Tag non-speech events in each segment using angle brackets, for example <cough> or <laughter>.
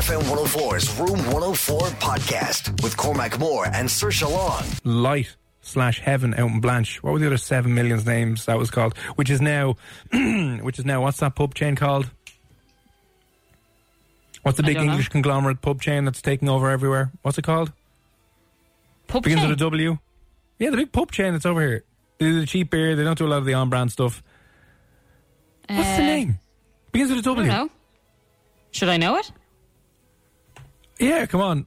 FM 104's Room 104 podcast with Cormac Moore and Saoirse Long. Light slash Heaven out in Blanch. What were the other seven millions names that was called? Which is now, <clears throat> which is now, what's that pub chain called? What's the I big don't know. English conglomerate pub chain that's taking over everywhere? What's it called? Pub Begins chain? with a W. Yeah, the big pub chain that's over here. They do the cheap beer. They don't do a lot of the on-brand stuff. What's the Uh, name? Begins with a I W. don't know. Should I know it? Yeah, come on.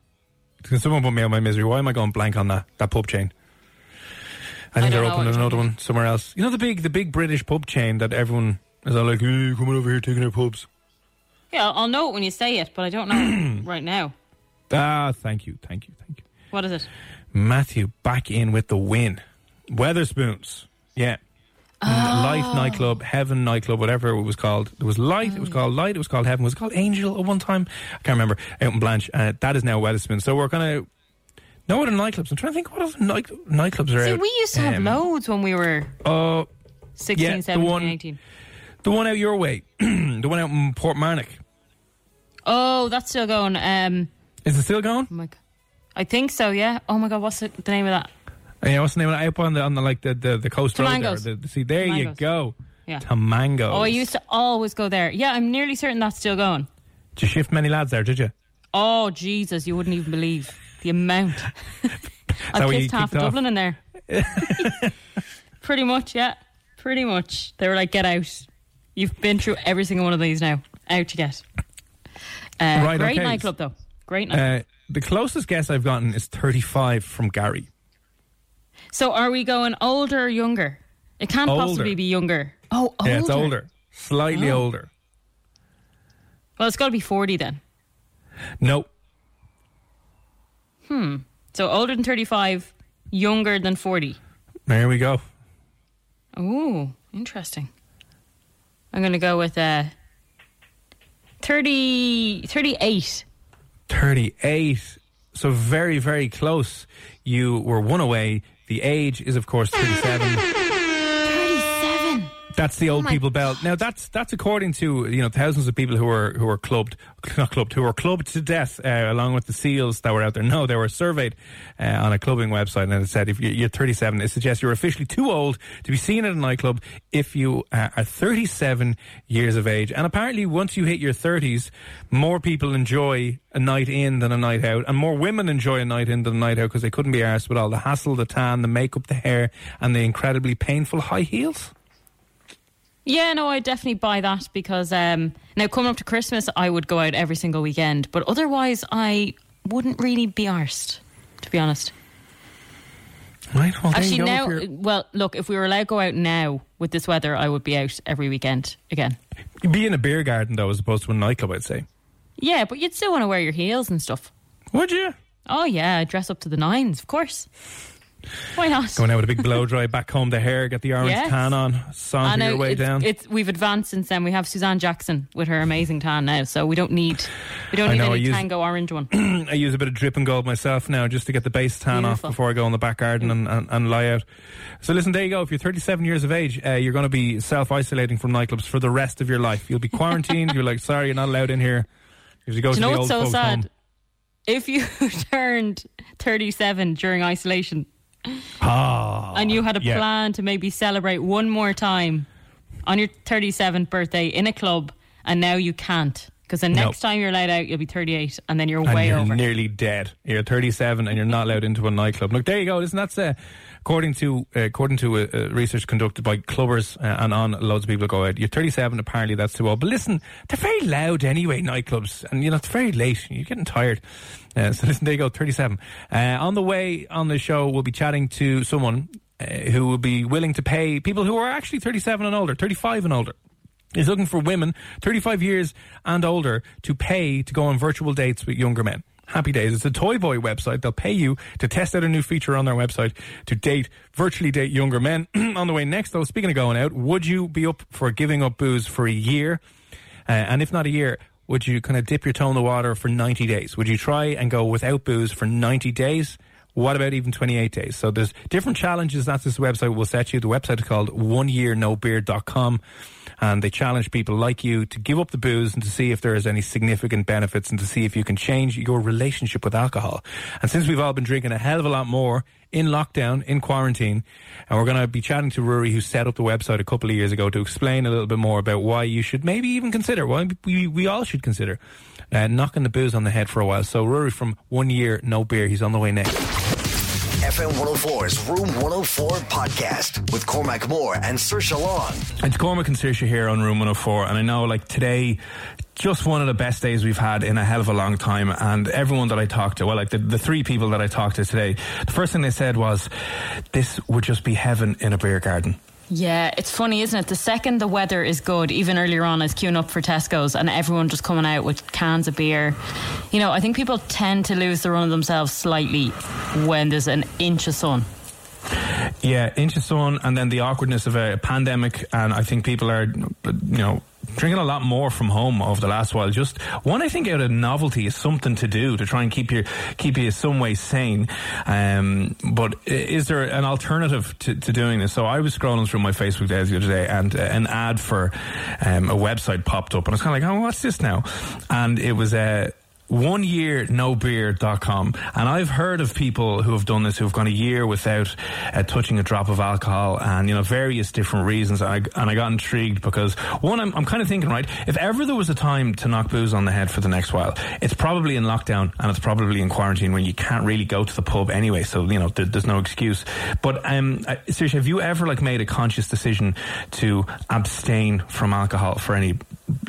Can someone put me out of my misery? Why am I going blank on that that pub chain? I think I they're opening another one somewhere else. You know the big the big British pub chain that everyone is all like, hey, coming over here taking our pubs. Yeah, I'll know it when you say it, but I don't know <clears throat> right now. Ah, thank you, thank you, thank you. What is it? Matthew back in with the win. Wetherspoons. Yeah. Light nightclub, Heaven nightclub, whatever it was called. It was Light, it was called Light, it was called Heaven, was it called Angel at one time? I can't remember. Out in Blanch. Uh, that is now Wetherspoons. So we're going to. No other nightclubs. I'm trying to think what other night, nightclubs are See, out. we used to have Um, loads when we were Uh, 16, yeah, the 17, one- 18. the one out your way. <clears throat> the one out in Portmarnock. Oh, that's still going. Um, Is it still going? oh my God. I think so, yeah. Oh my God, what's it, the name of that? Uh, Yeah, what's the name of it? Out on the, on the, like, the, the, the coast road there. The, see, there you go. Yeah. Tamangos. Oh, I used to always go there. Yeah, I'm nearly certain that's still going. Did you shift many lads there, did you? Oh, Jesus, you wouldn't even believe the amount. <laughs> <laughs> I kissed half of off? Dublin in there. <laughs> Pretty much, yeah. Pretty much. They were like, get out. You've been through every single one of these now. Out you get. Uh, Right, great okay. nightclub, though. Great nightclub. Uh, the closest guess I've gotten is 35 from Gary. So are we going older or younger? It can't Older. possibly be younger. Oh, older. Yeah, it's older. Slightly Oh. older. Well, it's got to be 40 then. No. Hmm. So older than 35, younger than 40. There we go. Ooh, interesting. I'm going to go with uh, 30, 38. 38. So very, very close. You were one away. The age is, of course, 37. 37. That's the old my people belt. Now that's that's according to you know thousands of people who were who were clubbed, not clubbed, who were clubbed to death, uh, along with the seals that were out there. No, they were surveyed uh, on a clubbing website, and it said if you- you're 37, it suggests you're officially too old to be seen at a nightclub if you uh, are 37 years of age. And apparently, once you hit your 30s, more people enjoy a night in than a night out, and more women enjoy a night in than a night out because they couldn't be arsed with all the hassle, the tan, the makeup, the hair, and the incredibly painful high heels. Yeah, no, I definitely buy that because um, now coming up to Christmas, I would go out every single weekend, but otherwise, I wouldn't really be arsed, to be honest. Right. Well, Actually, now, well, look, if we were allowed to go out now with this weather, I would be out every weekend again. You'd be in a beer garden though, as opposed to a nightclub. I'd say. Yeah, but you'd still want to wear your heels and stuff. Would you? Oh yeah, dress up to the nines, of course. Why not? Going out with a big blow dry, back home the hair, get the orange Yes. tan on, I your way it's, down. it's we've advanced since then. We have Suzanne Jackson with her amazing tan now, so we don't need we don't I need know, any use- tango orange one. <clears throat> I use a bit of Dripping Gold myself now just to get the base tan Beautiful. off before I go in the back garden and, and, and lie out. So listen, there you go. If you're 37 years of age, uh, you're going to be self-isolating from nightclubs for the rest of your life. You'll be quarantined. <laughs> you're like, sorry, you're not allowed in here. If you go Do to you know the what's old so sad? home. If you <laughs> turned 37 during isolation Ah, and you had a yeah. plan to maybe celebrate one more time on your 37th birthday in a club and now you can't because the next time you're allowed out, you'll be 38, and then you're and way you're over. nearly dead. You're 37 and you're not allowed into a nightclub. Look, there you go. Listen, that's uh, according to uh, according to uh, uh, research conducted by clubbers uh, and on loads of people go out. You're 37. Apparently, that's too old. But listen, they're very loud anyway. Nightclubs, and you know it's very late. You're getting tired. Uh, <laughs> so listen, there you go. 37. Uh, on the way on the show, we'll be chatting to someone who will be willing to pay people who are actually 37 and older, 35 and older is looking for women 35 years and older to pay to go on virtual dates with younger men. Happy Days. It's a Toy Boy website. They'll pay you to test out a new feature on their website to date, virtually date younger men. <clears throat> on the way next, though, speaking of going out, would you be up for giving up booze for a year? Uh, and if not a year, would you kind of dip your toe in the water for 90 days? Would you try and go without booze for 90 days? What about even 28 days? So there's different challenges that this website will set you. The website is called oneyearnobeer.com and they challenge people like you to give up the booze and to see if there is any significant benefits and to see if you can change your relationship with alcohol. And since we've all been drinking a hell of a lot more in lockdown, in quarantine, and we're going to be chatting to Rory, who set up the website a couple of years ago, to explain a little bit more about why you should maybe even consider, why we, we all should consider, uh, knocking the booze on the head for a while. So Rory from One Year No Beer, he's on the way next. FM 104's Room 104 podcast with Cormac Moore and Saoirse Long. It's Cormac and Saoirse here on Room 104, and I know like today, just one of the best days we've had in a hell of a long time. And everyone that I talked to, well, like the, the three people that I talked to today, the first thing they said was, "This would just be heaven in a beer garden." Yeah, it's funny, isn't it? The second the weather is good, even earlier on, I was queuing up for Tesco's and everyone just coming out with cans of beer. You know, I think people tend to lose the run of themselves slightly when there's an inch of sun. Yeah, inch of sun, and then the awkwardness of a pandemic, and I think people are, you know, drinking a lot more from home over the last while. Just one, I think, out of novelty is something to do to try and keep you keep you some way sane. Um, but is there an alternative to, to, doing this? So I was scrolling through my Facebook days the other day, and uh, an ad for um, a website popped up, and I was kind of like, "Oh, what's this now?" And it was a. Uh, one year nobeer.com and I've heard of people who have done this who've gone a year without uh, touching a drop of alcohol and you know various different reasons. And I, and I got intrigued because one I'm, I'm kind of thinking right if ever there was a time to knock booze on the head for the next while it's probably in lockdown and it's probably in quarantine when you can't really go to the pub anyway. So you know there, there's no excuse. But um seriously have you ever like made a conscious decision to abstain from alcohol for any you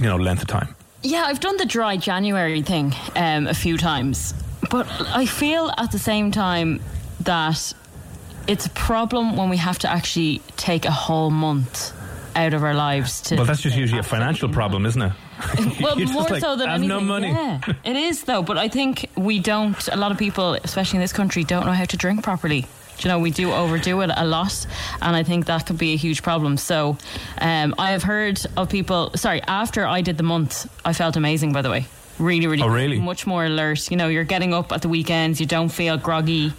know length of time yeah, I've done the dry January thing um, a few times, but I feel at the same time that it's a problem when we have to actually take a whole month out of our lives to. Well, that's just usually a financial problem, isn't it? <laughs> well, <laughs> more like, so than anything. No money. Yeah, it is though. But I think we don't. A lot of people, especially in this country, don't know how to drink properly you know, we do overdo it a lot, and I think that could be a huge problem. So, um, I have heard of people. Sorry, after I did the month, I felt amazing. By the way, really, really, oh, really? much more alert. You know, you're getting up at the weekends. You don't feel groggy.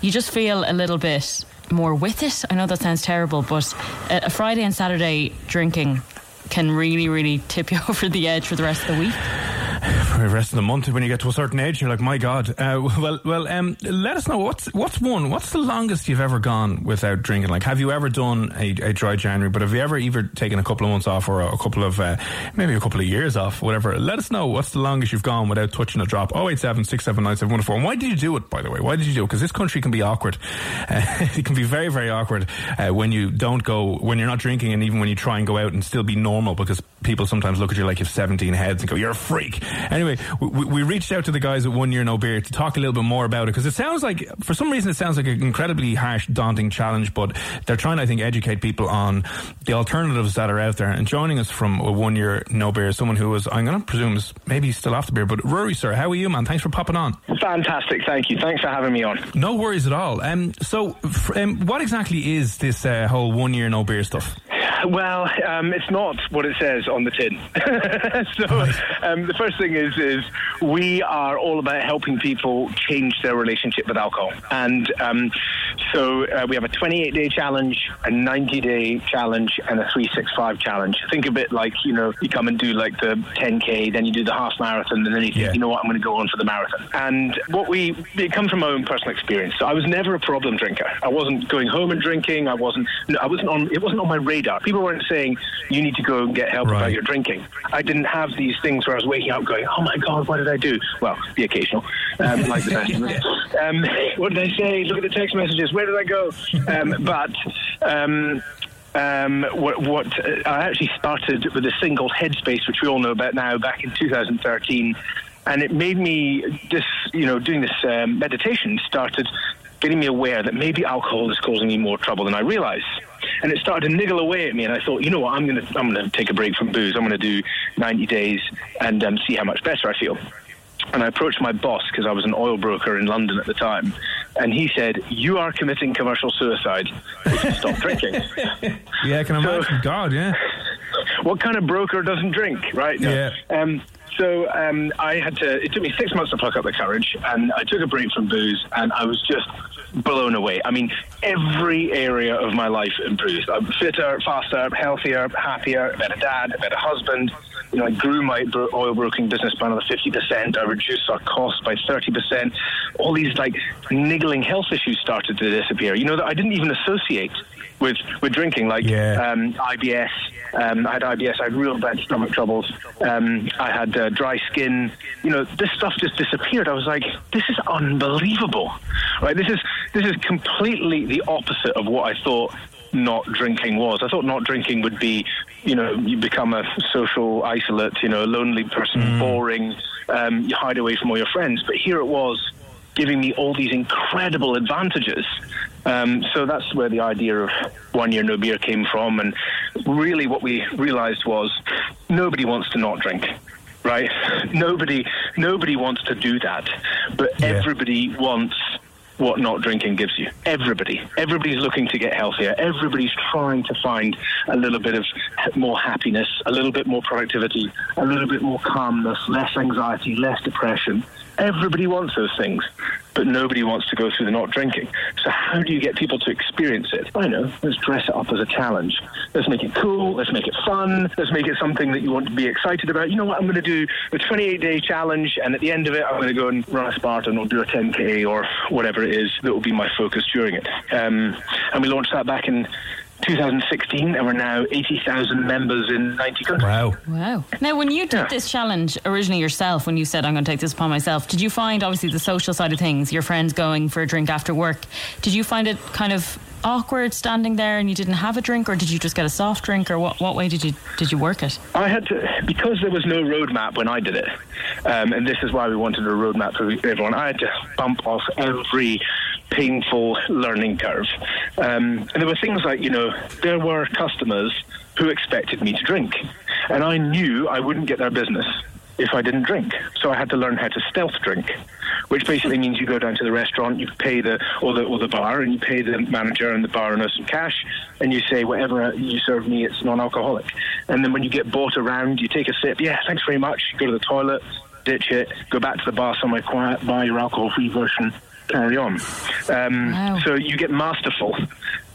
You just feel a little bit more with it. I know that sounds terrible, but a Friday and Saturday drinking can really, really tip you <laughs> over the edge for the rest of the week <laughs> for the rest of the month when you get to a certain age you're like my god. Uh, <laughs> well well um, let us know what's what's one what's the longest you've ever gone without drinking? Like have you ever done a, a dry January but have you ever either taken a couple of months off or a, a couple of uh, maybe a couple of years off whatever? Let us know what's the longest you've gone without touching a drop. 087 and why did you do it by the way? Why did you do it? Because this country can be awkward. Uh, <laughs> it can be very very awkward uh, when you don't go when you're not drinking and even when you try and go out and still be normal because people sometimes look at you like you've 17 heads and go you're a freak Anyway, we, we, reached out to the guys at One Year No Beer to talk a little bit more about it because it sounds like, for some reason, it sounds like an incredibly harsh, daunting challenge, but they're trying, I think, educate people on the alternatives that are out there. And joining us from a One Year No Beer is someone who was, I'm going to presume, is maybe still off the beer, but Rory, sir, how are you, man? Thanks for popping on. Fantastic, thank you. Thanks for having me on. No worries at all. Um, so, um, what exactly is this uh, whole One Year No Beer stuff? Well, um, it's not what it says on the tin. <laughs> so um, the first thing is is we are all about helping people change their relationship with alcohol, and um, so uh, we have a 28 day challenge, a 90 day challenge, and a 365 challenge. Think of it like you know you come and do like the 10k, then you do the half marathon, and then you think, yeah. you know what, I'm going to go on for the marathon. And what we it comes from my own personal experience. So I was never a problem drinker. I wasn't going home and drinking. I wasn't. I wasn't on. It wasn't on my radar. People People weren't saying you need to go and get help Right. about your drinking. I didn't have these things where I was waking up going, "Oh my God, what did I do?" Well, the occasional, um, like the best. of us. <laughs> um, what did I say? Look at the text messages. Where did I go? Um, but. Um, um, what, what uh, I actually started with a single headspace, which we all know about now, back in 2013, and it made me this, you know, doing this um, meditation started getting me aware that maybe alcohol is causing me more trouble than I realized. And it started to niggle away at me, and I thought, you know what, I'm going to I'm going to take a break from booze. I'm going to do 90 days and um, see how much better I feel. And I approached my boss because I was an oil broker in London at the time, and he said, "You are committing commercial suicide if you stop drinking." <laughs> Yeah, can I can imagine. God, yeah. <laughs> what kind of broker doesn't drink, right? No. Yeah. Um, so um, I had to. It took me six months to pluck up the courage, and I took a break from booze, and I was just blown away. I mean, every area of my life improved. I'm fitter, faster, healthier, happier, a better dad, a better husband. You know, I grew my oil broking business by another fifty percent. I reduced our costs by thirty percent. All these like niggling health issues started to disappear. You know that I didn't even associate with with drinking, like Yeah. um, IBS. Um, I had IBS. I had real bad stomach troubles. Um, I had uh, dry skin. You know, this stuff just disappeared. I was like, this is unbelievable, right? This is this is completely the opposite of what I thought not drinking was. I thought not drinking would be, you know, you become a social isolate, you know, a lonely person, boring. Um, you hide away from all your friends. But here it was giving me all these incredible advantages. Um, so that's where the idea of one year no beer came from. And really, what we realized was nobody wants to not drink. Right? Nobody, nobody wants to do that, but Yeah. everybody wants what not drinking gives you. Everybody, everybody's looking to get healthier. Everybody's trying to find a little bit of more happiness, a little bit more productivity, a little bit more calmness, less anxiety, less depression. Everybody wants those things, but nobody wants to go through the not drinking. So how do you get people to experience it? I know. Let's dress it up as a challenge. Let's make it cool. Let's make it fun. Let's make it something that you want to be excited about. You know what? I'm going to do a 28 day challenge, and at the end of it, I'm going to go and run a Spartan or do a 10k or whatever it is that will be my focus during it. Um, and we launched that back in 2016, and we're now 80,000 members in 90 countries. Wow. Wow. Now, when you did Yeah. this challenge originally yourself, when you said, I'm going to take this upon myself, did you find, obviously, the social side of things, your friends going for a drink after work, did you find it kind of awkward standing there and you didn't have a drink, or did you just get a soft drink, or what, what way did you did you work it? I had to because there was no roadmap when I did it, um, and this is why we wanted a roadmap for everyone. I had to bump off every painful learning curve, um, and there were things like you know there were customers who expected me to drink, and I knew I wouldn't get their business if I didn't drink. So I had to learn how to stealth drink, which basically means you go down to the restaurant, you pay the or the or the bar, and you pay the manager and the bar owner some cash, and you say whatever you serve me, it's non-alcoholic. And then when you get bought around, you take a sip. Yeah, thanks very much. You go to the toilet, ditch it, go back to the bar somewhere quiet, buy your alcohol-free version. Carry on. Um, Wow. So you get masterful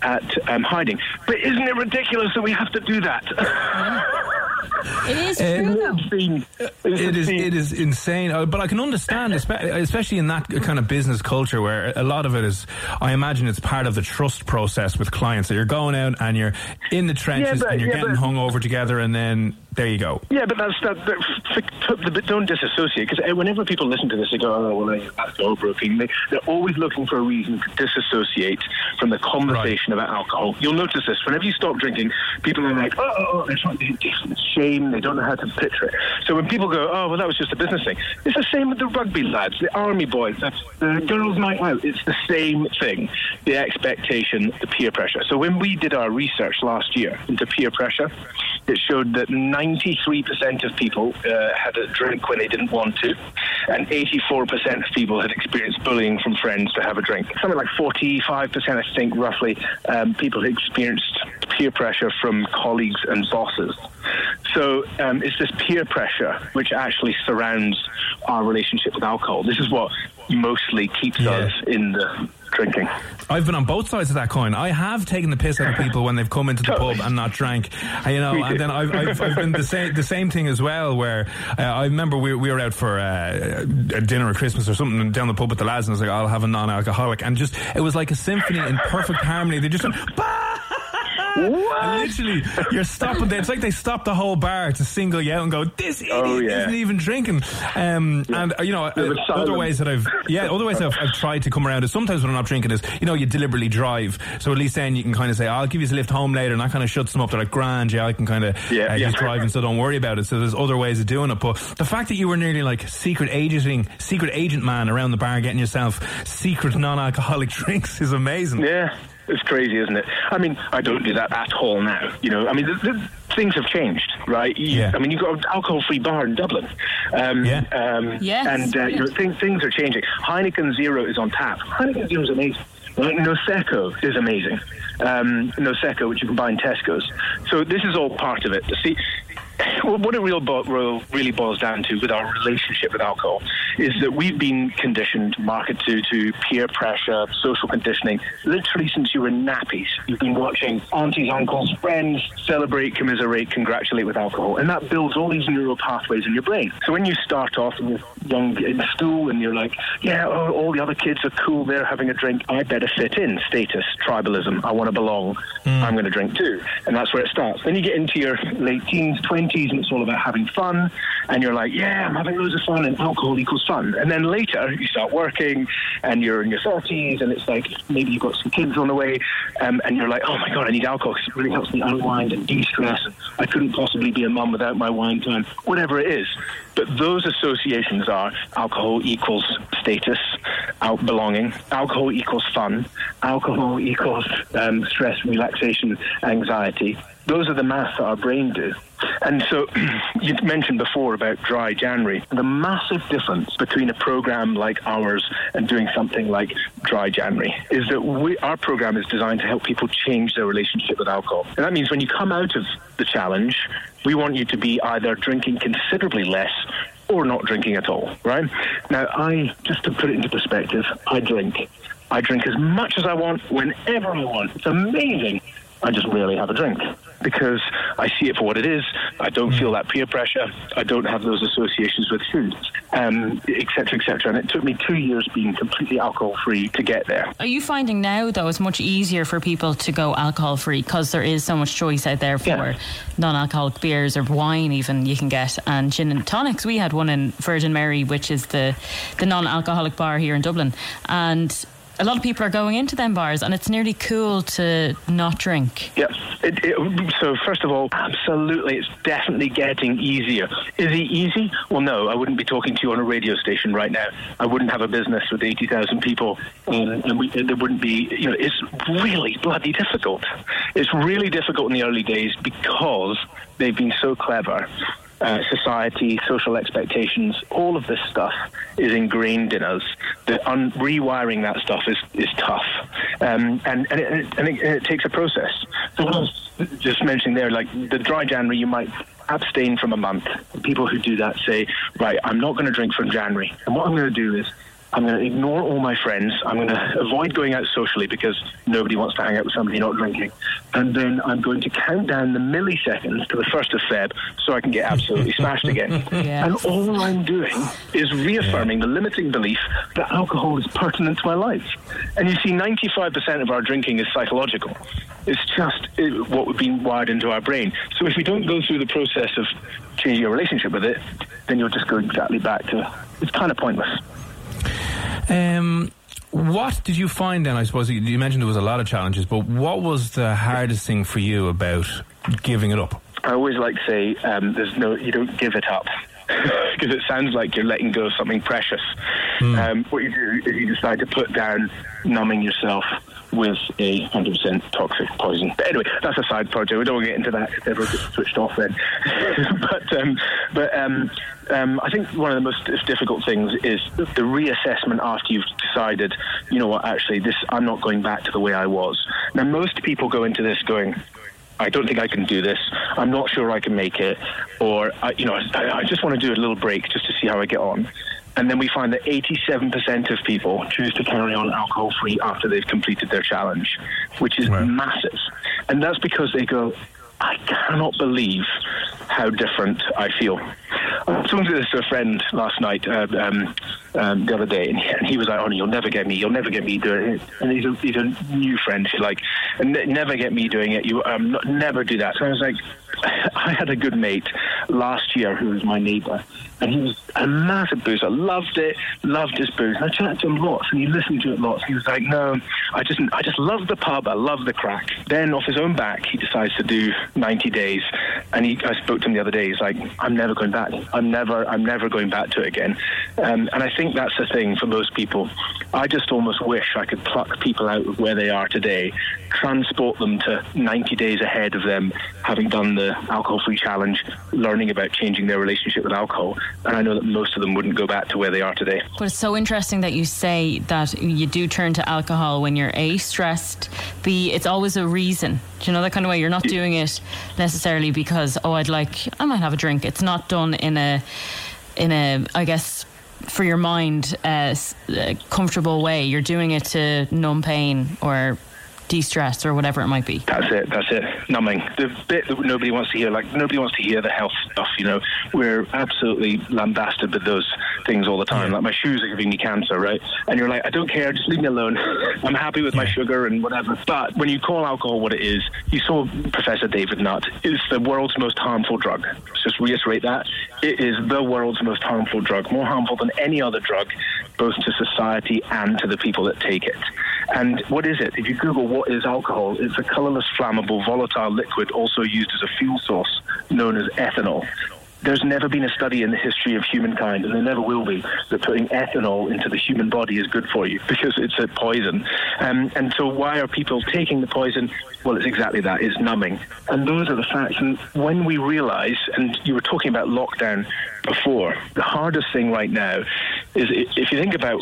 at um, hiding. But isn't it ridiculous that we have to do that? It is Uh, true, though. It's It is obscene. it is insane, Uh, but I can understand, especially in that kind of business culture where a lot of it is. I imagine it's part of the trust process with clients that you're going out and you're in the trenches but- and you're yeah, getting but- hung over together, and then there you go. Yeah, but that's that. that f- f- but don't disassociate because whenever people listen to this, they go, "Oh, well, that's all broken." They, they're always looking for a reason to disassociate from the conversation about alcohol. You'll notice this whenever you stop drinking, people are like, "Oh, oh, oh," they're trying to shame. They don't know how to picture it. So when people go, "Oh, well, that was just a business thing," it's the same with the rugby lads, the army boys, the, the girls' night out. It's the same thing. The expectation, the peer pressure. So when we did our research last year into peer pressure, it showed that 93% of people uh, had a drink when they didn't want to, and 84% of people had experienced bullying from friends to have a drink. Something like 45%, I think, roughly, um, people had experienced peer pressure from colleagues and bosses. So um, it's this peer pressure which actually surrounds our relationship with alcohol. This is what mostly keeps Yeah. us in the drinking. I've been on both sides of that coin. I have taken the piss out of people when they've come into the pub and not drank, Uh, you know. And then I've, I've, I've been the same the same thing as well. Where uh, I remember we, we were out for uh, a dinner at Christmas or something down the pub with the lads, and I was like, I'll have a non-alcoholic, and just it was like a symphony in perfect harmony. They just went. "Bah!" Literally, you're stopping there. It's like they stop the whole bar to single you out and go, "This idiot Oh, yeah. isn't even drinking." Um, And uh, you know, uh, other ways that I've yeah, other ways I've, I've tried to come around is sometimes when I'm not drinking is you know you deliberately drive, so at least then you can kind of say, "I'll give you a lift home later," and that kind of shuts them up. They're like, "Grand, yeah, I can kind of Yeah, uh, yeah. just drive, and so don't worry about it." So there's other ways of doing it. But the fact that you were nearly like secret agenting, secret agent man around the bar, getting yourself secret non-alcoholic <laughs> drinks is amazing. Yeah, it's crazy, isn't it? I mean, I don't do that at all now. You know, I mean, the, the, things have changed, right? You- Yeah. I mean, you've got an alcohol-free bar in Dublin. Um, Yeah. Um, Yes, And uh, you know, things, things are changing. Heineken Zero is on tap. Heineken Zero is amazing. Right? Nosecco is amazing. Um, Nosecco, which you can buy in Tesco's. So this is all part of it. See, well, what it real bo- real- really boils down to with our relationship with alcohol is that we've been conditioned, marketed to, to peer pressure, social conditioning, literally since you were nappies. You've been watching aunties, uncles, friends celebrate, commiserate, congratulate with alcohol, and that builds all these neural pathways in your brain. So when you start off young in school and you're like, yeah, oh, all the other kids are cool, they're having a drink, I better fit in. Status, tribalism, I want to belong, hmm. I'm going to drink too. And that's where it starts. Then you get into your late teens, 20s, and it's all about having fun. And you're like, yeah, I'm having loads of fun, and alcohol equals fun. And then later, you start working, and you're in your 30s, and it's like maybe you've got some kids on the way, um, and you're like, oh my God, I need alcohol because it really helps me unwind and de stress. I couldn't possibly be a mum without my wine time, whatever it is. But those associations are alcohol equals status, out belonging, alcohol equals fun, alcohol equals um, stress, relaxation, anxiety. Those are the maths that our brain do. And so <clears throat> you mentioned before about dry January. The massive difference between a program like ours and doing something like dry January is that we, our program is designed to help people change their relationship with alcohol. And that means when you come out of the challenge, we want you to be either drinking considerably less or not drinking at all, right? Now, I, just to put it into perspective, I drink. I drink as much as I want, whenever I want. It's amazing. I just rarely have a drink because I see it for what it is. I don't feel that peer pressure. I don't have those associations with food, um, et cetera, et cetera. And it took me two years being completely alcohol free to get there. Are you finding now, though, it's much easier for people to go alcohol free because there is so much choice out there for Yeah. non alcoholic beers or wine, even you can get, and gin and tonics? We had one in Virgin Mary, which is the, the non alcoholic bar here in Dublin. And a lot of people are going into them bars, and it's nearly cool to not drink. Yes. It, it, so first of all, absolutely, it's definitely getting easier. Is it easy? Well, no. I wouldn't be talking to you on a radio station right now. I wouldn't have a business with eighty thousand people, and we, there wouldn't be. You know, it's really bloody difficult. It's really difficult in the early days because they've been so clever. Uh, society, social expectations, all of this stuff is ingrained in us. That un- rewiring that stuff is, is tough, um, and and, it, and, it, it takes a process. So what I was just mentioning there, like the dry January, you might abstain from a month. People who do that say, right, I'm not going to drink from January, and what I'm going to do is I'm going to ignore all my friends. I'm going to avoid going out socially because nobody wants to hang out with somebody not drinking. And then I'm going to count down the milliseconds to the 1st of Feb so I can get absolutely smashed again. <laughs> Yeah. And all I'm doing is reaffirming the limiting belief that alcohol is pertinent to my life. And you see, 95% of our drinking is psychological. It's just uh, what we've been wired into our brain. So if we don't go through the process of changing your relationship with it, then you'll just go exactly back to it's kind of pointless. Um, what did you find then? I suppose you- you mentioned there was a lot of challenges, but what was the hardest thing for you about giving it up? I always like to say, um, "There's no, you don't give it up," <laughs> because it sounds like you're letting go of something precious. Um, what you do is you decide to put down numbing yourself with a 100% toxic poison. But anyway, that's a side project. We don't want to get into that because everyone gets switched off then. <laughs> but um, but um, um, I think one of the most difficult things is the reassessment after you've decided, you know what, actually, this I'm not going back to the way I was. Now, most people go into this going, I don't think I can do this. I'm not sure I can make it, or I, you know, I, I just want to do a little break just to see how I get on. And then we find that 87% of people choose to carry on alcohol free after they've completed their challenge, which is Right. massive. And that's because they go, I cannot believe how different I feel. I was talking to this to a friend last night. Uh, um, um, the other day, and he, and he was like, "Oh, you'll never get me. You'll never get me doing it." And he's a, he's a new friend. He's like, "N- "Never get me doing it. You um, not, never do that." So I was like, <laughs> I had a good mate last year who was my neighbour, and he was a massive boozer. Loved it, loved his booze. And I chatted to him lots, and he listened to it lots. He was like, "No, I just, I just love the pub. I love the crack." Then, off his own back, he decides to do 90 days, and he, I spoke to him the other day. He's like, "I'm never going back. I'm never, I'm never going back to it again." Um, and I think that's the thing for most people. I just almost wish I could pluck people out of where they are today, transport them to 90 days ahead of them having done the alcohol-free challenge, learning about changing their relationship with alcohol. And I know that most of them wouldn't go back to where they are today. But it's so interesting that you say that you do turn to alcohol when you're A, stressed, B, it's always a reason. Do you know that kind of way? You're not doing it necessarily because, oh, I'd like, I might have a drink. It's not done in a, in a, I guess, for your mind, uh, uh, comfortable way. You're doing it to numb pain or de-stress or whatever it might be. That's it. That's it. Numbing. The bit that nobody wants to hear, like nobody wants to hear the health stuff. You know, we're absolutely lambasted with those things all the time. Like my shoes are giving me cancer, right? And you're like, I don't care. Just leave me alone. <laughs> I'm happy with my sugar and whatever. But when you call alcohol what it is, you saw Professor David Nutt. It's the world's most harmful drug. Let's just reiterate that. It is the world's most harmful drug, more harmful than any other drug, both to society and to the people that take it. And what is it? If you Google what is alcohol, it's a colorless, flammable, volatile liquid also used as a fuel source known as ethanol. There's never been a study in the history of humankind, and there never will be, that putting ethanol into the human body is good for you because it's a poison. Um, and so, why are people taking the poison? Well, it's exactly that it's numbing. And those are the facts. And when we realize, and you were talking about lockdown before, the hardest thing right now is if you think about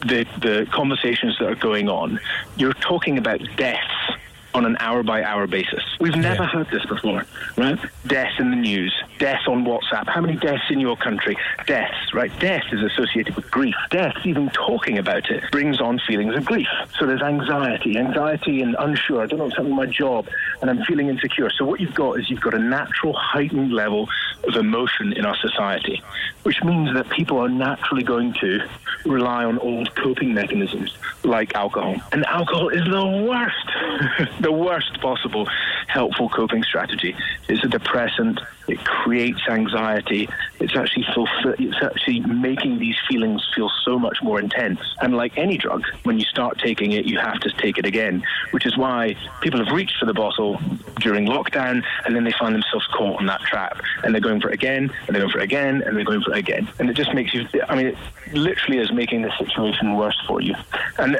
the, the conversations that are going on, you're talking about deaths on an hour by hour basis. We've never Yeah. heard this before, right? Death in the news, death on WhatsApp. How many deaths in your country? Deaths, right? Death is associated with grief. Death, even talking about it, brings on feelings of grief. So there's anxiety, anxiety and unsure. I don't know what's happening with my job, and I'm feeling insecure. So what you've got is you've got a natural heightened level of emotion in our society, which means that people are naturally going to rely on old coping mechanisms like alcohol. And alcohol is the worst, <laughs> the worst possible helpful coping strategy. It's a depressant. It creates anxiety. It's actually fulfill- it's actually making these feelings feel so much more intense. And like any drug, when you start taking it, you have to take it again, which is why people have reached for the bottle during lockdown and then they find themselves caught on that trap. And they're going for it again, and they're going for it again, and they're going for it again. And it just makes you, I mean, literally is making the situation worse for you. And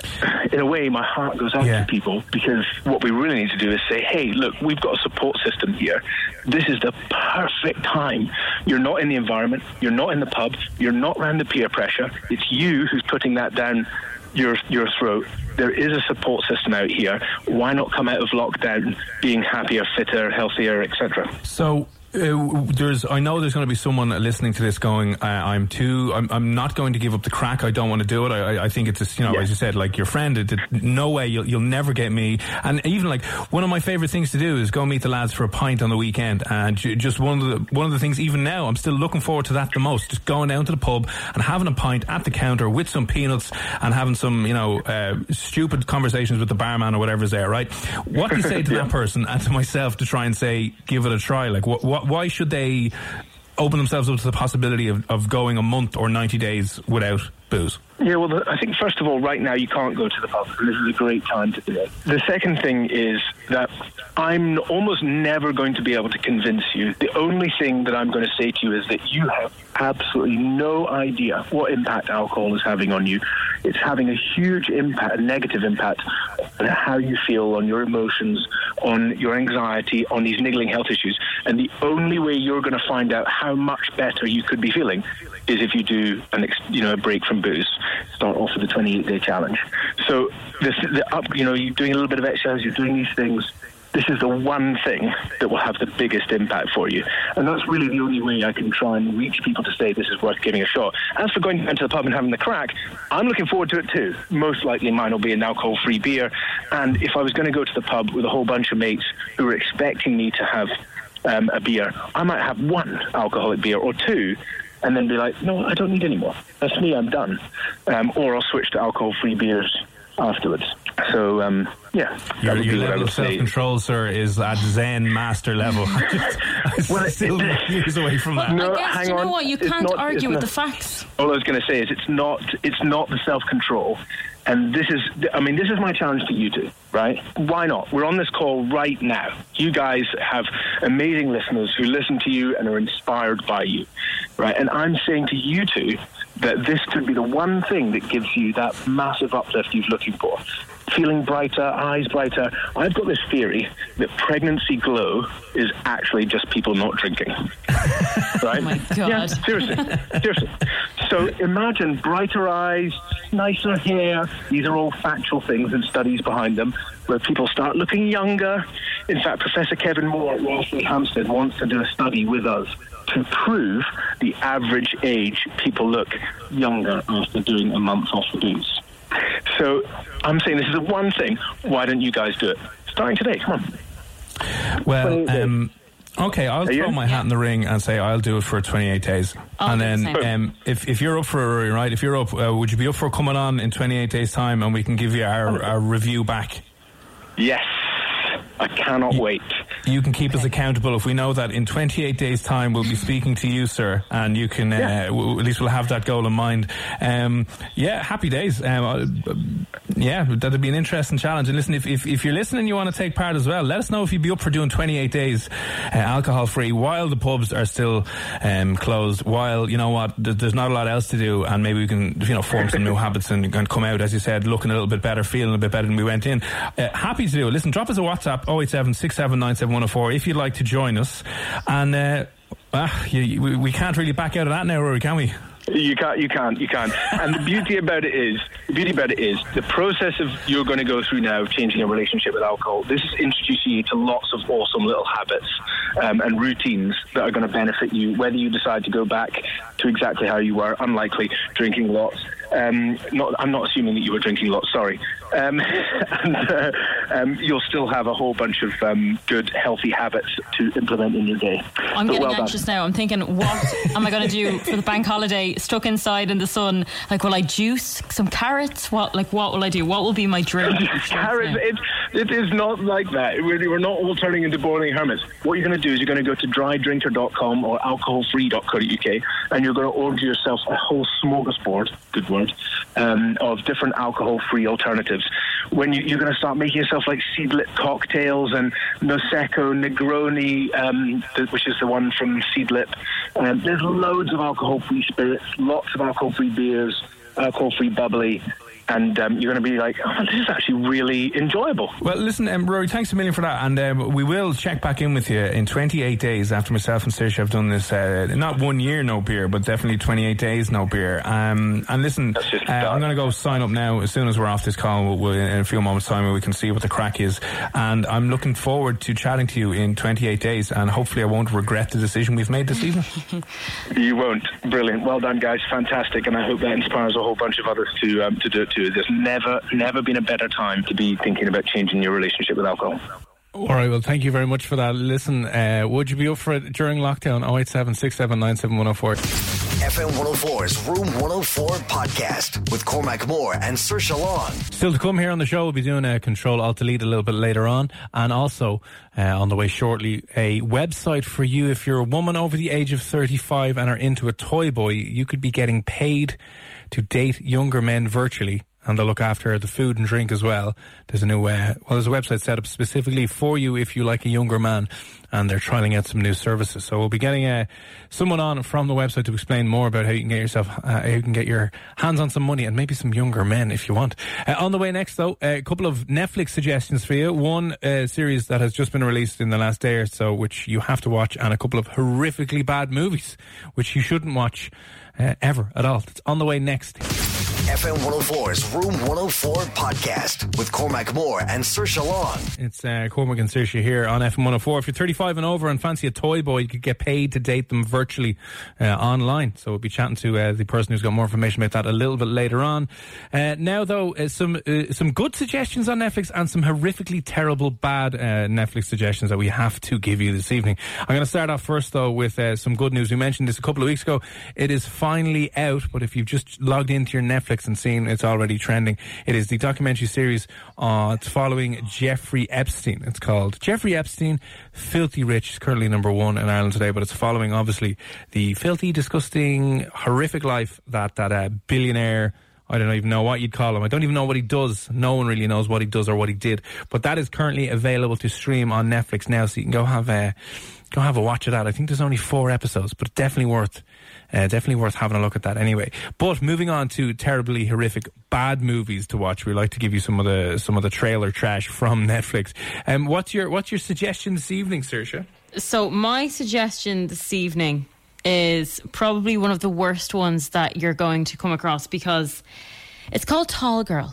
in a way, my heart goes out Yeah. to people because what we really need to do is say, hey, look, we've got a support system here. This is the perfect time. You're not in the environment, you're not in the pub, you're not around the peer pressure. It's you who's putting that down your your throat. There is a support system out here. Why not come out of lockdown being happier, fitter, healthier, etc.? So. Uh, there's, I know there's going to be someone listening to this going, uh, I'm too, I'm, I'm not going to give up the crack. I don't want to do it. I, I- think it's just, you know, Yeah. as you said, like your friend, it, it- no way, you'll, you'll never get me. And even like one of my favorite things to do is go meet the lads for a pint on the weekend. And just one of the, one of the things, even now, I'm still looking forward to that the most. Just going down to the pub and having a pint at the counter with some peanuts and having some, you know, uh, stupid conversations with the barman or whatever's there, right? What do you <laughs> say to that person and to myself to try and say, give it a try? Like, what, what, why should they open themselves up to the possibility of, of going a month or 90 days without booze? Yeah, well, I think first of all, right now you can't go to the pub, and this is a great time to do it. The second thing is that I'm almost never going to be able to convince you. The only thing that I'm going to say to you is that you have absolutely no idea what impact alcohol is having on you. It's having a huge impact, a negative impact on how you feel, on your emotions, on your anxiety, on these niggling health issues. And the only way you're going to find out how much better you could be feeling is if you do an you know a break from booze, start off with a 28 day challenge. So this the up you know you're doing a little bit of exercise, you're doing these things. This is the one thing that will have the biggest impact for you, and that's really the only way I can try and reach people to say this is worth giving a shot. As for going down to the pub and having the crack, I'm looking forward to it too. Most likely, mine will be an alcohol-free beer, and if I was going to go to the pub with a whole bunch of mates who were expecting me to have um, a beer, I might have one alcoholic beer or two and then be like, no, I don't need any more. That's me, I'm done. Um, or I'll switch to alcohol-free beers afterwards. So um, yeah, that Your, your be what I level of self control, sir, is at Zen master level. <laughs> <laughs> I'm Well, it- still years away from that. No, I guess hang you know on. what you It's can't not- argue with not- the facts. all I was going to say is it's not it's not the self control, and this is I mean this is my challenge to you two, right? Why not? We're on this call right now. You guys have amazing listeners who listen to you and are inspired by you, right? And I'm saying to you two that this could be the one thing that gives you that massive uplift you're looking for. Feeling brighter, eyes brighter. I've got this theory that pregnancy glow is actually just people not drinking. <laughs> right? Oh my God. Yeah, seriously, seriously. So imagine brighter eyes, nicer hair. These are all factual things and studies behind them, where people start looking younger. In fact, Professor Kevin Moore at Royal Hampstead wants to do a study with us to prove the average age people look younger after doing a month off the booze. So I'm saying this is the one thing. Why don't you guys do it? Starting today, come on. Well, um, okay, I'll Are you? throw my hat in the ring and say I'll do it for 28 days. I'll and do the then, um, if, if you're up for it, right, if you're up, uh, would you be up for coming on in 28 days' time and we can give you our, our review back? Yes, I cannot wait. You can keep us accountable if we know that in 28 days' time we'll be <laughs> speaking to you, sir, and you can, uh, Yeah. w- at least we'll have that goal in mind. Um, yeah, happy days. Um, uh, yeah, that'd be an interesting challenge. And listen, if, if, if you're listening you want to take part as well, let us know if you'd be up for doing 28 days uh, alcohol free while the pubs are still um, closed, while, you know what, th- there's not a lot else to do, and maybe we can, you know, form some new <laughs> habits and, and come out, as you said, looking a little bit better, feeling a bit better than we went in. Uh, happy to do it. Listen, drop us a WhatsApp 087 if you'd like to join us. And uh, ah, you, we, we can't really back out of that now, Rory, can we? You can't, you can't, you can't. And the beauty about it is, the beauty about it is, the process of you're going to go through now of changing your relationship with alcohol. This is introducing you to lots of awesome little habits um, and routines that are going to benefit you. Whether you decide to go back to exactly how you were, unlikely drinking lots. Um, not, I'm not assuming that you were drinking a lot. Sorry. Um, <laughs> and uh, um, you'll still have a whole bunch of um, good, healthy habits to implement in your day. I'm But getting well done. anxious now. I'm thinking, what am I going to do for the bank holiday? Stuck inside in the sun. Like, will I juice some carrots? What, like, what will I do? What will be my drink? <laughs> Carrots, it, it is not like that. We're, we're not all turning into boiling hermits. What you're going to do is you're going to go to drydrinker.com or alcoholfree.co.uk and you're going to order yourself a whole smorgasbord, good word, um, of different alcohol-free alternatives. When you, you're going to start making yourself like seedlip cocktails and Prosecco, Negroni, um, which is the one from Seedlip. Um, there's loads of alcohol-free spirits, lots of alcohol-free beers, alcohol-free bubbly, and um, you're going to be like, oh, this is actually really enjoyable. Well, listen, um, Rory, thanks a million for that. And um, we will check back in with you in 28 days after myself and Saoirse have done this. Uh, not one year, no beer, but definitely 28 days, no beer. Um, and listen, uh, I'm going to go sign up now as soon as we're off this call. We'll, we'll, in a few moments' time, where we can see what the crack is. And I'm looking forward to chatting to you in 28 days. And hopefully, I won't regret the decision we've made this evening. <laughs> You won't. Brilliant. Well done, guys. Fantastic. And I hope that inspires a whole bunch of others to um, to do it too. There's never, never been a better time to be thinking about changing your relationship with alcohol. All right, well, thank you very much for that. Listen, uh, would you be up for it during lockdown? 087 FM 104's Room 104 podcast with Cormac Moore and Saoirse Long. Still to come here on the show, we'll be doing a Control Alt Delete a little bit later on, and also uh, on the way shortly, a website for you if you're a woman over the age of 35 and are into a toy boy. You could be getting paid to date younger men virtually. And they'll look after the food and drink as well. There's a new, uh, well, there's a website set up specifically for you if you like a younger man, and they're trialing out some new services. So we'll be getting uh, someone on from the website to explain more about how you can get yourself, uh, how you can get your hands on some money and maybe some younger men if you want. Uh, on the way next, though, a couple of Netflix suggestions for you. One uh, series that has just been released in the last day or so, which you have to watch, and a couple of horrifically bad movies, which you shouldn't watch uh, ever at all. It's on the way next. FM 104's Room 104 podcast with Cormac Moore and Saoirse Long. It's uh, Cormac and Saoirse here on FM 104. If you're 35 and over and fancy a toy boy, you could get paid to date them virtually uh, online. So we'll be chatting to uh, the person who's got more information about that a little bit later on. Uh, now, though, uh, some uh, some good suggestions on Netflix and some horrifically terrible bad Netflix suggestions that we have to give you this evening. I'm going to start off first, though, with some good news. We mentioned this a couple of weeks ago. It is finally out, but if you've just logged into your Netflix and seen it's already trending, it is the documentary series uh, it's following Jeffrey Epstein. It's called Jeffrey Epstein, Filthy Rich. It's currently number one in Ireland today, but it's following, obviously, the filthy, disgusting, horrific life that that uh, billionaire. I don't even know what you'd call him. I don't even know what he does. No one really knows what he does or what he did. But that is currently available to stream on Netflix now, so you can go have a go have a watch of that. I think there's only four episodes, but definitely worth uh, definitely worth having a look at that anyway. But moving on to terribly horrific bad movies to watch, we like to give you some of the some of the trailer trash from <laughs> Netflix. Um, what's your what's your suggestion this evening, Saoirse? So my suggestion this evening is probably one of the worst ones that you're going to come across because it's called Tall Girl.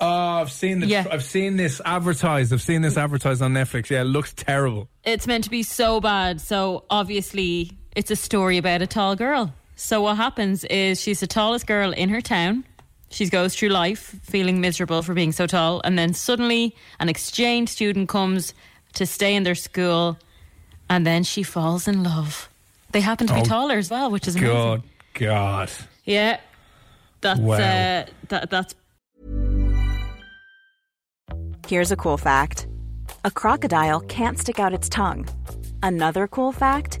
Oh, I've seen this. Yeah. I've seen this advertised. I've seen this advertised on Netflix. Yeah, it looks terrible. It's meant to be so bad. So obviously, it's a story about a tall girl. So what happens is she's the tallest girl in her town. She goes through life feeling miserable for being so tall, and then suddenly an exchange student comes to stay in their school, and then she falls in love. They happen to be oh, taller as well, which is amazing. God, God. Yeah, that's wow. uh, that, that's. Here's a cool fact: a crocodile can't stick out its tongue. Another cool fact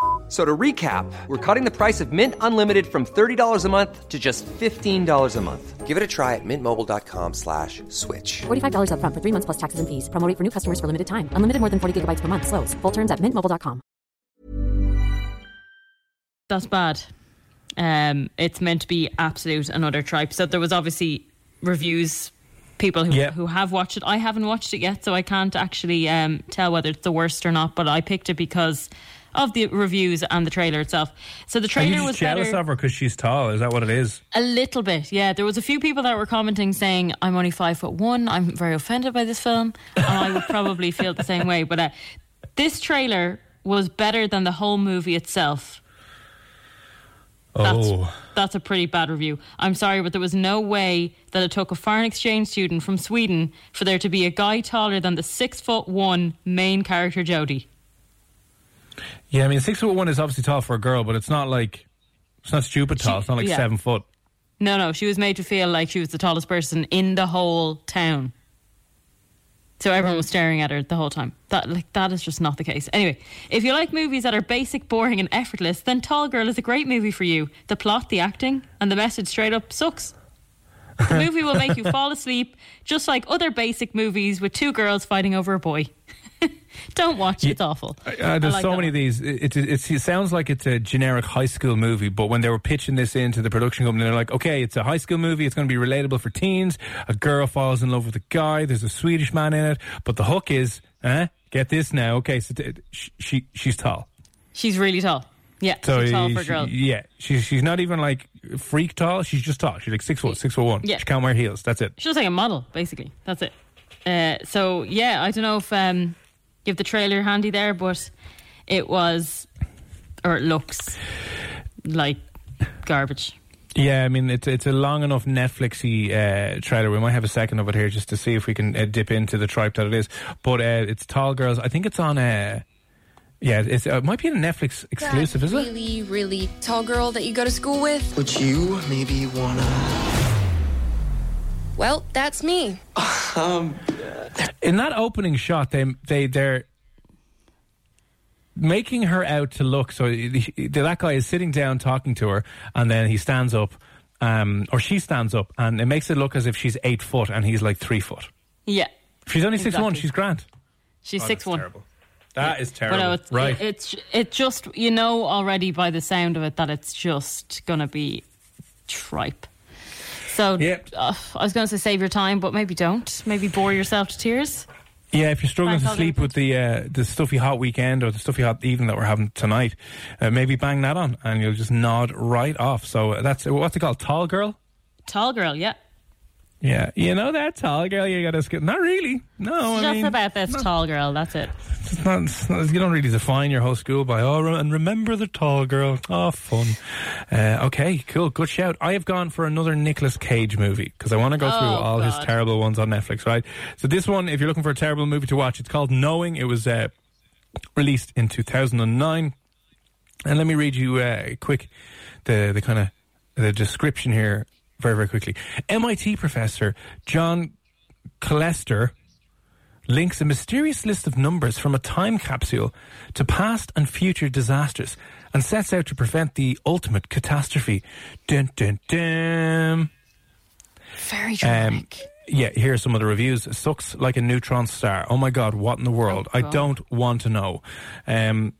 So to recap, we're cutting the price of Mint Unlimited from $30 a month to just $15 a month. Give it a try at mintmobile.com slash switch. $45 up front for three months plus taxes and fees. Promoting for new customers for limited time. Unlimited more than 40 gigabytes per month. Slows. Full terms at mintmobile.com. That's bad. Um, it's meant to be absolute another tripe. So there was obviously reviews people who, who have watched it. I haven't watched it yet, so I can't actually um, tell whether it's the worst or not. But I picked it because of the reviews and the trailer itself. So the trailer was jealous better. of her because she's tall. Is that what it is? A little bit, yeah. There was a few people that were commenting saying, "I'm only five foot one. I'm very offended by this film," and I would probably <laughs> feel the same way. But uh, this trailer was better than the whole movie itself. That's, oh. that's a pretty bad review. I'm sorry, but there was no way that it took a foreign exchange student from Sweden for there to be a guy taller than the six foot one main character Jodie. Yeah, I mean, six foot one is obviously tall for a girl, but it's not like it's not stupid tall. She, it's not like yeah. seven foot. No, no, she was made to feel like she was the tallest person in the whole town. So everyone was staring at her the whole time. That like that is just not the case. Anyway, if you like movies that are basic, boring, and effortless, then Tall Girl is a great movie for you. The plot, the acting, and the message straight up sucks. The movie will make you fall asleep, just like other basic movies with two girls fighting over a boy. <laughs> Don't watch it. It's awful. Uh, there's like so many one. of these. It, it, it, it, sounds like it's a generic high school movie, but when they were pitching this into the production company, they're like, okay, it's a high school movie. It's going to be relatable for teens. A girl falls in love with a guy. There's a Swedish man in it. But the hook is, eh, get this now. Okay, so t- she she's tall. She's really tall. Yeah, so she's tall for a girl. She, yeah, she's she's not even like freak tall. She's just tall. She's like six foot, six foot one. Yeah. She can't wear heels. That's it. She looks like a model, basically. That's it. Uh, so yeah, I don't know if um, you have the trailer handy there, but it was or it looks like garbage. Yeah, I mean it's it's a long enough Netflixy uh, trailer. We might have a second of it here just to see if we can uh, dip into the tripe that it is. But uh, it's Tall Girls. I think it's on. Uh, yeah, it's, uh, it might be a Netflix exclusive, is it? really, really tall girl that you go to school with? Would you maybe wanna? Well, that's me. Um, In that opening shot, they they they're making her out to look. So the- the- that guy is sitting down talking to her, and then he stands up, um, or she stands up, and it makes it look as if she's eight foot and he's like three foot. Yeah, She's only six one. She's grand. she's Oh, six that's one. terrible. That is But terrible. it's, right. it, it's it just you know already by the sound of it that it's just gonna be tripe. So Yep. uh, I was going to say save your time, but maybe don't. Maybe bore yourself to tears. Yeah, if you're struggling Bank to sleep with the uh, the stuffy hot weekend or the stuffy hot evening that we're having tonight, uh, maybe bang that on and you'll just nod right off. So uh, that's what's it called, tall girl. Tall girl, yeah. Yeah, you know that tall girl. You got to skip. Not really. No, I just mean, about this tall girl. That's it. it's not, it's not- you don't really define your whole school by oh, re- and remember the tall girl. Oh, fun. Uh, okay, cool, good shout. I have gone for another Nicolas Cage movie because I want to go through Oh, all his terrible ones on Netflix. Right. So this one, if you're looking for a terrible movie to watch, it's called Knowing. It was uh, released in 2009. And let me read you uh, quick the the kind of the description here very very quickly. MIT professor John Koestler links a mysterious list of numbers from a time capsule to past and future disasters and sets out to prevent the ultimate catastrophe. Dun dun dun. Very Um, dramatic. yeah, here are some of the reviews. Sucks like a neutron star. Oh my god, what in the world? I don't want to know. Um,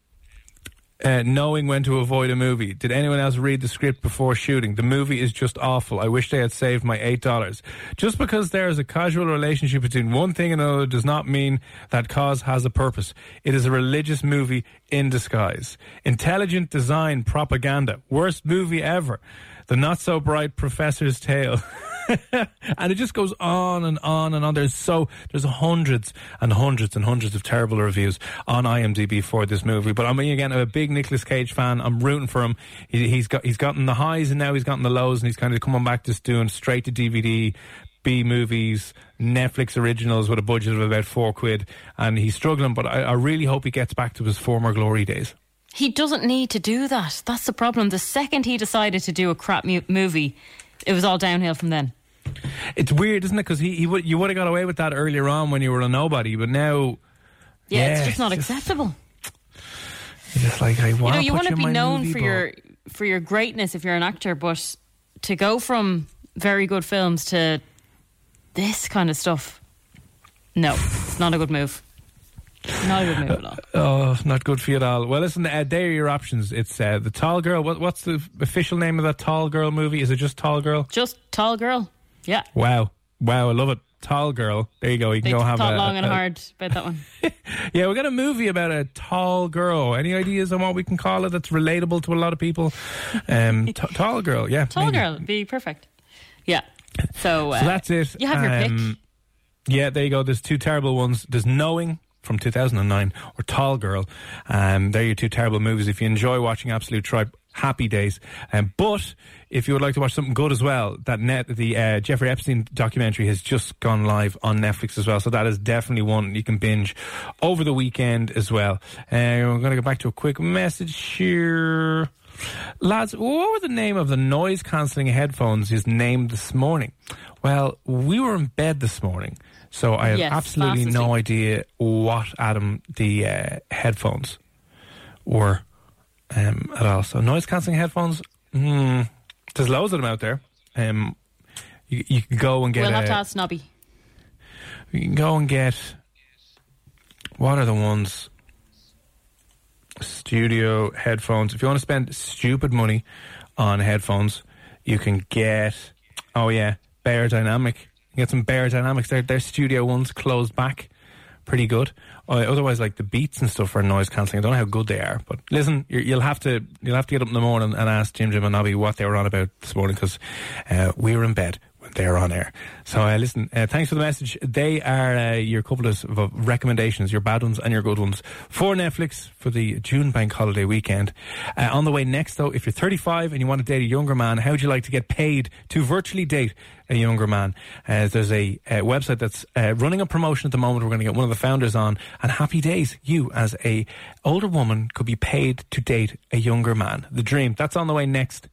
uh, knowing when to avoid a movie. Did anyone else read the script before shooting? The movie is just awful. I wish they had saved my eight dollars. Just because there is a casual relationship between one thing and another does not mean that cause has a purpose. It is a religious movie in disguise. Intelligent design propaganda. Worst movie ever. The not so bright professor's tale. <laughs> <laughs> and it just goes on and on and on. There's so there's hundreds and hundreds and hundreds of terrible reviews on IMDb for this movie. But I mean, again, I'm a big Nicolas Cage fan. I'm rooting for him. He, he's got he's gotten the highs and now he's gotten the lows, and he's kind of coming back just doing straight to DVD. B movies, Netflix originals with a budget of about four quid, and he's struggling. But I, I really hope he gets back to his former glory days. He doesn't need to do that. That's the problem. The second he decided to do a crap mu- movie, it was all downhill from then. It's weird, isn't it? Because he, he would you would have got away with that earlier on when you were a nobody, but now Yeah, Yeah, it's just not just- acceptable. just like I You want know, you want to be known for your for your greatness if you're an actor, but to go from very good films to this kind of stuff, no, it's not a good move. Not a good move at all. Oh, not good for you at all. Well, listen, uh, there are your options. It's uh, the Tall Girl. What, what's the official name of that Tall Girl movie? Is it just Tall Girl? Just tall girl. Yeah. Wow, wow, I love it. Tall Girl. There you go. You can They go have thought a, long and a- hard about that one. <laughs> Yeah, we got a movie about a tall girl. Any ideas on what we can call it that's relatable to a lot of people? Um, <laughs> t- tall girl. Yeah, Tall maybe. girl, be perfect. Yeah. So, uh, So that's it. You have your pick. Um, Yeah, there you go. There's two terrible ones. There's Knowing from 2009 or Tall Girl. Um, they're your two terrible movies. If you enjoy watching Absolute Tribe, happy days. Um, but if you would like to watch something good as well, that net the uh, Jeffrey Epstein documentary has just gone live on Netflix as well. So that is definitely one you can binge over the weekend as well. Uh, we're going to go back to a quick message here. Lads, what were the name of the noise cancelling headphones is named this morning? Well, we were in bed this morning, so I have Yes, absolutely no idea what Adam the uh, headphones were um, at all. So noise cancelling headphones, mm, there's loads of them out there. Um, you, you can go and get. we'll have a- to ask Snobby. you can go and get. What are the ones? Studio headphones. If you want to spend stupid money on headphones, you can get. Oh yeah, Beyerdynamic. You get some Beyerdynamics. They're, they're studio ones closed back, pretty good. Uh, otherwise, like the Beats and stuff for noise cancelling. I don't know how good they are, but listen, you're, you'll have to you'll have to get up in the morning and ask Jim Jim and Nobby what they were on about this morning because uh, we were in bed they're on air. So uh, listen, uh, thanks for the message. They are uh, your couple of recommendations, your bad ones and your good ones for Netflix for the June bank holiday weekend. Uh, on the way next, though, if you're 35 and you want to date a younger man, how would you like to get paid to virtually date a younger man? Uh, there's a, a website that's uh, running a promotion at the moment. We're going to get one of the founders on, and happy days. You, as a older woman, could be paid to date a younger man. The dream. That's on the way next.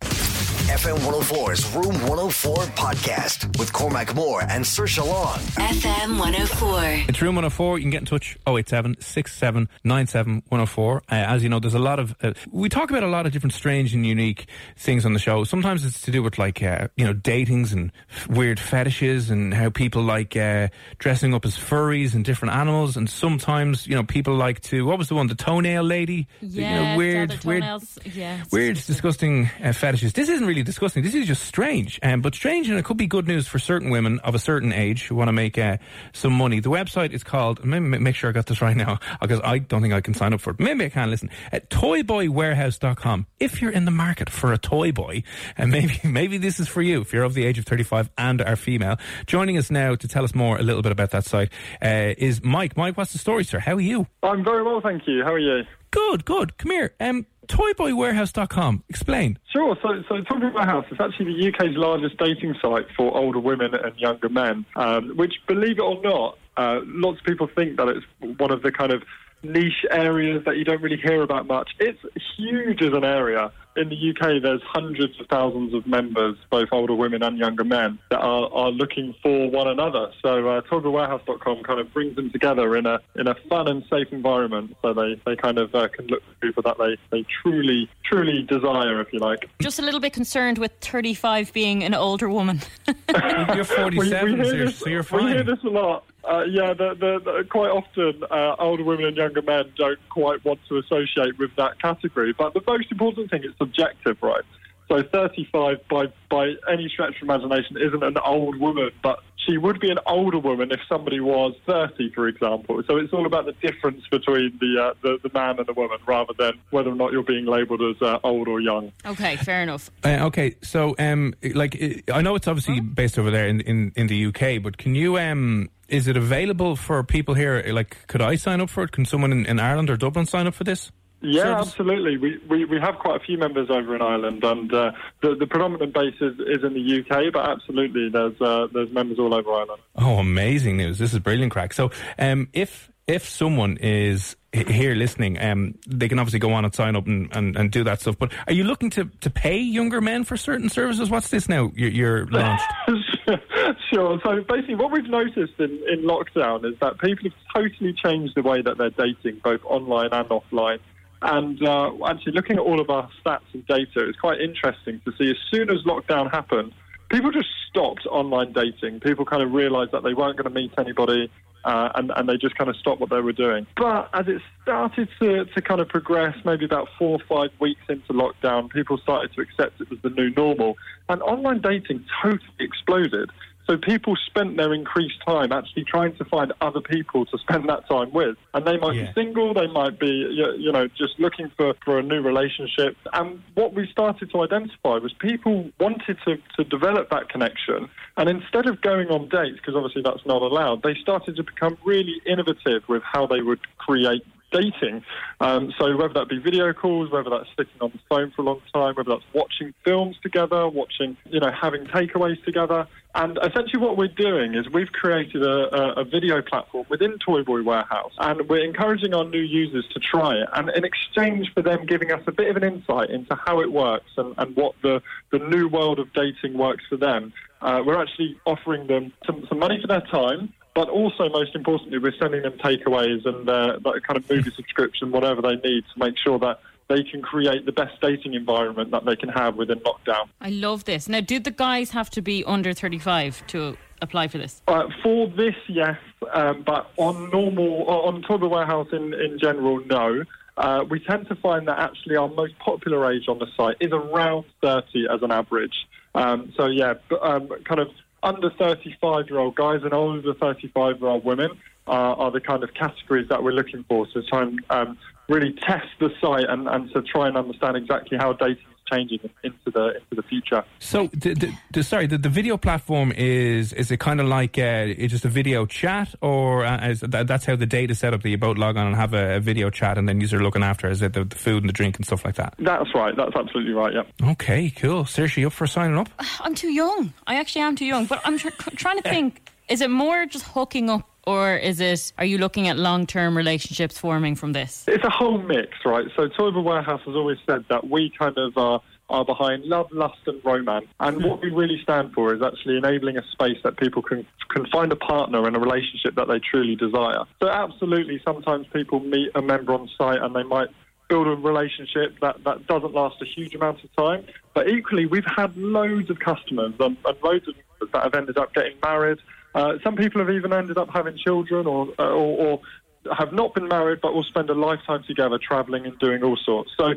FM 104's Room 104 podcast with Cormac Moore and Saoirse Long. FM 104. It's Room 104. You can get in touch 087 67 97 104. Uh, as you know, there's a lot of, uh, we talk about a lot of different strange and unique things on the show. Sometimes it's to do with like, uh, you know, datings and f- weird fetishes and how people like uh, dressing up as furries and different animals. And sometimes, you know, people like to, what was the one, the toenail lady? You know, Yeah, weird, feathered weird, toenails. Yeah, weird, disgusting uh, fetishes. This isn't really disgusting. This is just strange. Um, but strange, and it could be good news for certain women of a certain age who want to make uh, some money. The website is called. Make sure I got this right now <laughs> because I don't think I can sign up for it. Maybe I can. Listen, at toyboywarehouse.com. If you're in the market for a toy boy, and <laughs> maybe maybe this is for you if you're of the age of 35 and are female. Joining us now to tell us more a little bit about that site uh, is Mike. Mike, what's the story, sir? How are you? I'm very well, thank you. How are you? Good, good. Come here. Um, toyboywarehouse.com. Explain. Sure. So, so Toy Boy Warehouse is actually the UK's largest dating site for older women and younger men, um, which, believe it or not, uh, lots of people think that it's one of the kind of niche areas that you don't really hear about much. It's huge as an area. In the UK, there's hundreds of thousands of members, both older women and younger men, that are, are looking for one another. So uh, toyboywarehouse.com kind of brings them together in a in a fun and safe environment. So they, they kind of uh, can look for people that they, they truly truly desire, if you like. Just a little bit concerned with 35 being an older woman. <laughs> You're 47, We- we hear so, you're, this- so you're We hear this a lot. Uh, yeah, the, the, the, quite often uh, older women and younger men don't quite want to associate with that category. But the most important thing is subjective, right? So 35, by by any stretch of imagination, isn't an old woman, but she would be an older woman if somebody was 30, for example. So it's all about the difference between the uh, the, the man and the woman, rather than whether or not you're being labelled as uh, old or young. okay, fair enough. Uh, okay, so um, like I know it's obviously based over there in, in, in the UK, but can you um, is it available for people here? Like, could I sign up for it? Can someone in, in Ireland or Dublin sign up for this? Yeah, service? absolutely. We, we we have quite a few members over in Ireland, and uh, the the predominant base is, is in the UK, but absolutely, there's uh, there's members all over Ireland. Oh, amazing news! This is brilliant, crack. So, um, if if someone is here listening, um, they can obviously go on and sign up and, and, and do that stuff. But are you looking to, to pay younger men for certain services? What's this now? You're, you're launched. <laughs> sure. So basically, what we've noticed in, in lockdown is that people have totally changed the way that they're dating, both online and offline. And uh, actually, looking at all of our stats and data, it's quite interesting to see as soon as lockdown happened, people just stopped online dating. People kind of realised that they weren't going to meet anybody. Uh, and, and they just kind of stopped what they were doing. But as it started to, to kind of progress, maybe about four or five weeks into lockdown, people started to accept it as the new normal. And online dating totally exploded. So people spent their increased time actually trying to find other people to spend that time with. And they might Yeah. be single, they might be, you you know, just looking for, for a new relationship. And what we started to identify was people wanted to, to develop that connection. And instead of going on dates, because obviously that's not allowed, they started to become really innovative with how they would create dating. Um, so whether that be video calls, whether that's sitting on the phone for a long time, whether that's watching films together, watching, you know, having takeaways together. And essentially what we're doing is we've created a, a, a video platform within Toy Boy Warehouse and we're encouraging our new users to try it. And in exchange for them giving us a bit of an insight into how it works and, and what the, the new world of dating works for them, uh, we're actually offering them some, some money for their time but also, most importantly, we're sending them takeaways and uh, that kind of movie subscription, whatever they need to make sure that they can create the best dating environment that they can have within lockdown. I love this. Now, do the guys have to be under 35 to apply for this? Uh, for this, yes, um, but on normal, or on Toy Boy Warehouse in, in general, no. Uh, we tend to find that actually our most popular age on the site is around 30 as an average. Um, so, yeah, um, kind of under 35 year old guys and over 35 year old women are the kind of categories that we're looking for to try and um, really test the site and, and to try and understand exactly how is changing into the into the future. So, the, the, the, sorry, the, the video platform is is it kind of like uh, it's just a video chat, or uh, is that, that's how the data set up that you both log on and have a, a video chat, and then you're looking after is it the, the, food and the drink and stuff like that? That's right. That's absolutely right. Yeah. Okay, cool. Seriously, up for signing up? I'm too young. I actually am too young, but I'm tr- trying to think. Is it more just hooking up or is it are you looking at long term relationships forming from this? It's a whole mix, right? So Toy Warehouse has always said that we kind of are are behind love, lust, and romance. And what we really stand for is actually enabling a space that people can can find a partner and a relationship that they truly desire. So absolutely, sometimes people meet a member on site and they might build a relationship that, that doesn't last a huge amount of time. But equally, we've had loads of customers and, and loads of that have ended up getting married. Uh, some people have even ended up having children or, uh, or, or have not been married but will spend a lifetime together travelling and doing all sorts. So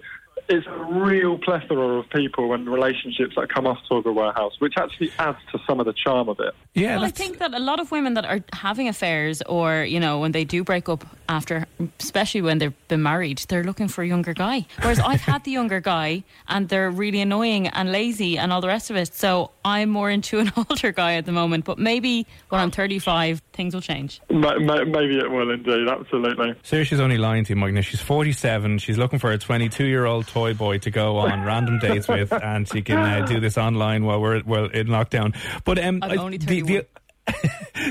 it's a real plethora of people and relationships that come off Toy Boy Warehouse, which actually adds to some of the charm of it. Yeah, well, I think that a lot of women that are having affairs, or you know, when they do break up after, especially when they've been married, they're looking for a younger guy. Whereas I've had the younger guy, and they're really annoying and lazy and all the rest of it. So I'm more into an <laughs> older guy at the moment. But maybe when I'm 35, things will change. Maybe it will indeed. Absolutely. Sarah, she's only lying to you, Magna. She's 47. She's looking for a 22 year old toy boy to go on random dates with, <laughs> and she can uh, do this online while we're well in lockdown. But um, I'm only the, the,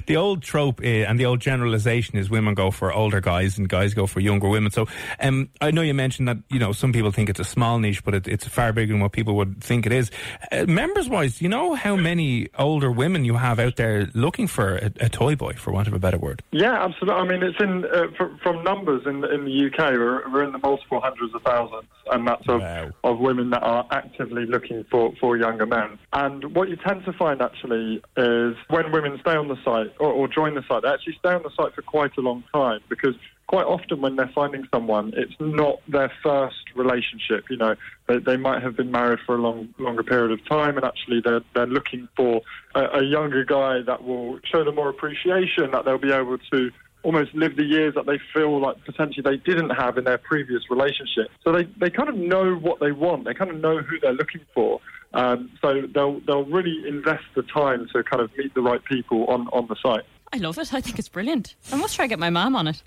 the old trope uh, and the old generalization is women go for older guys and guys go for younger women. So um, I know you mentioned that you know some people think it's a small niche, but it, it's far bigger than what people would think it is. Uh, members wise, you know how many older women you have out there looking for a, a toy boy, for want of a better word. Yeah, absolutely. I mean, it's in uh, from, from numbers in in the UK, we're, we're in the multiple hundreds of thousands, and that's of, Wow. of women that are actively looking for for younger men. And what you tend to find actually is when women stay on the site or, or join the site, they actually stay on the site for quite a long time because quite often when they're finding someone, it's not their first relationship. You know, they, they might have been married for a long, longer period of time, and actually they're they're looking for a, a younger guy that will show them more appreciation, that they'll be able to almost live the years that they feel like potentially they didn't have in their previous relationship. So they, they kind of know what they want. They kind of know who they're looking for. Um, so they'll they'll really invest the time to kind of meet the right people on, on the site. I love it. I think it's brilliant. I must try to get my mum on it.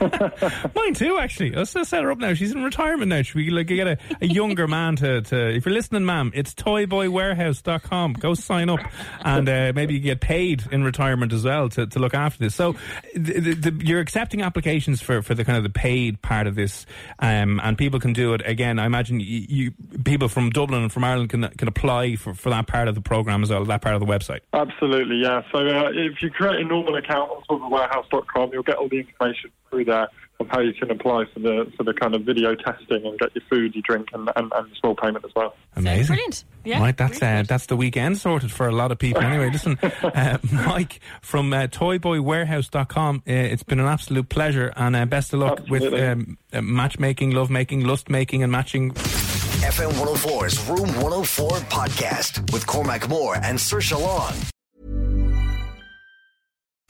<laughs> Mine too, actually. Let's just set her up now. She's in retirement now. Should we like, get a, a younger man to, to, if you're listening, ma'am, it's toyboywarehouse.com. Go sign up and uh, maybe you get paid in retirement as well to, to look after this. So the, the, the, you're accepting applications for, for the kind of the paid part of this um, and people can do it. Again, I imagine you, you people from Dublin and from Ireland can, can apply for, for that part of the program as well, that part of the website. Absolutely, yeah. So uh, if you create a normal account on toyboywarehouse.com, you'll get all the information through there of how you can apply for the for the kind of video testing and get your food, your drink, and, and, and small payment as well. Amazing. Brilliant. Yeah. Right, that's uh, that's the weekend sorted for a lot of people. Anyway, listen, <laughs> uh, Mike from uh, toyboywarehouse.com, uh, it's been an absolute pleasure and uh, best of luck with Absolutely. um, uh, matchmaking, lovemaking, lust making, and matching. FM 104's Room 104 podcast with Cormac Moore and Saoirse Long.